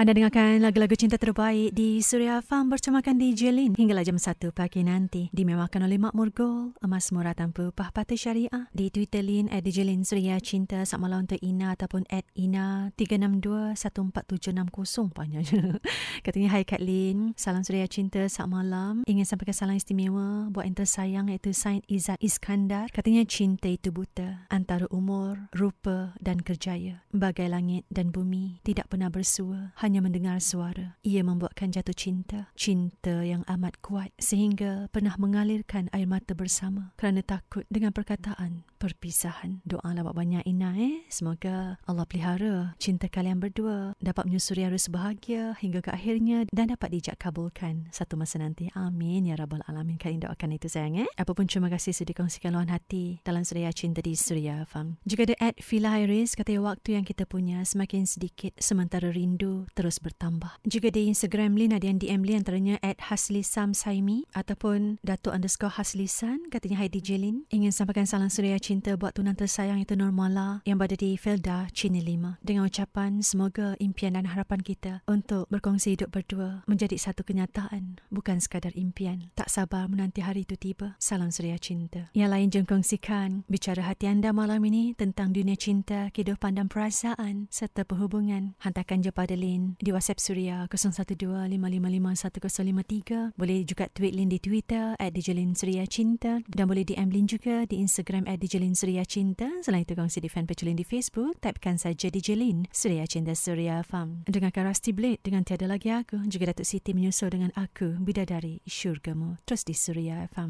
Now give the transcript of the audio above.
Anda dengarkan lagu-lagu cinta terbaik di Suria Farm bersamakan DJ Lin hinggalah jam 1 pagi nanti. Dimewahkan oleh Mak Murgol, emas murah tanpa pah patah syariah. Di Twitter Lin, at DJ Lin Suria Cinta. Sama malam untuk Ina ataupun at Ina 362-14760. Banyaknya. Katanya, Hai Kak Lin, salam Suria Cinta saat malam. Ingin sampaikan salam istimewa buat yang tersayang iaitu Sain Izzat Iskandar. Katanya, cinta itu buta antara umur, rupa dan kerjaya. Bagai langit dan bumi, tidak pernah bersua hanya mendengar suara. Ia membuatkan jatuh cinta. Cinta yang amat kuat sehingga pernah mengalirkan air mata bersama kerana takut dengan perkataan perpisahan. Doa lah banyak Ina eh. Semoga Allah pelihara cinta kalian berdua dapat menyusuri arus bahagia hingga ke akhirnya dan dapat dijak kabulkan satu masa nanti. Amin ya Rabbal Alamin. Kalian doakan itu sayang eh. Apapun terima kasih sudah kongsikan luahan hati dalam Suria Cinta di Suria Farm. Juga ada Ed Villa Iris kata waktu yang kita punya semakin sedikit sementara rindu terus bertambah. Juga di Instagram Lin ada yang DM Lin antaranya at Haslisam Saimi ataupun Datuk underscore Haslisan katanya Hai DJ Lin ingin sampaikan salam suria cinta buat tunan tersayang itu Normala yang berada di Felda, Cini Lima dengan ucapan semoga impian dan harapan kita untuk berkongsi hidup berdua menjadi satu kenyataan bukan sekadar impian. Tak sabar menanti hari itu tiba. Salam suria cinta. Yang lain jom kongsikan bicara hati anda malam ini tentang dunia cinta, kehidupan dan perasaan serta perhubungan. Hantarkan je pada Lin di WhatsApp Suria 0125551053. Boleh juga tweet Lin di Twitter at DJ Lin Suria Cinta dan boleh DM Lin juga di Instagram at DJ Lin Suria Cinta. Selain itu kongsi di fanpage Lin di Facebook, typekan saja DJ Lin Suria Cinta Suria Farm. Dengarkan Rusty Blade dengan Tiada Lagi Aku. Juga Datuk Siti menyusul dengan Aku Bidadari Syurgamu. Terus di Suria Farm.